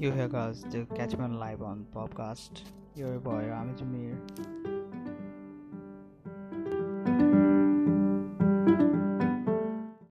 You hear guys, the Catchman live on podcast. Your boy Rami Mir.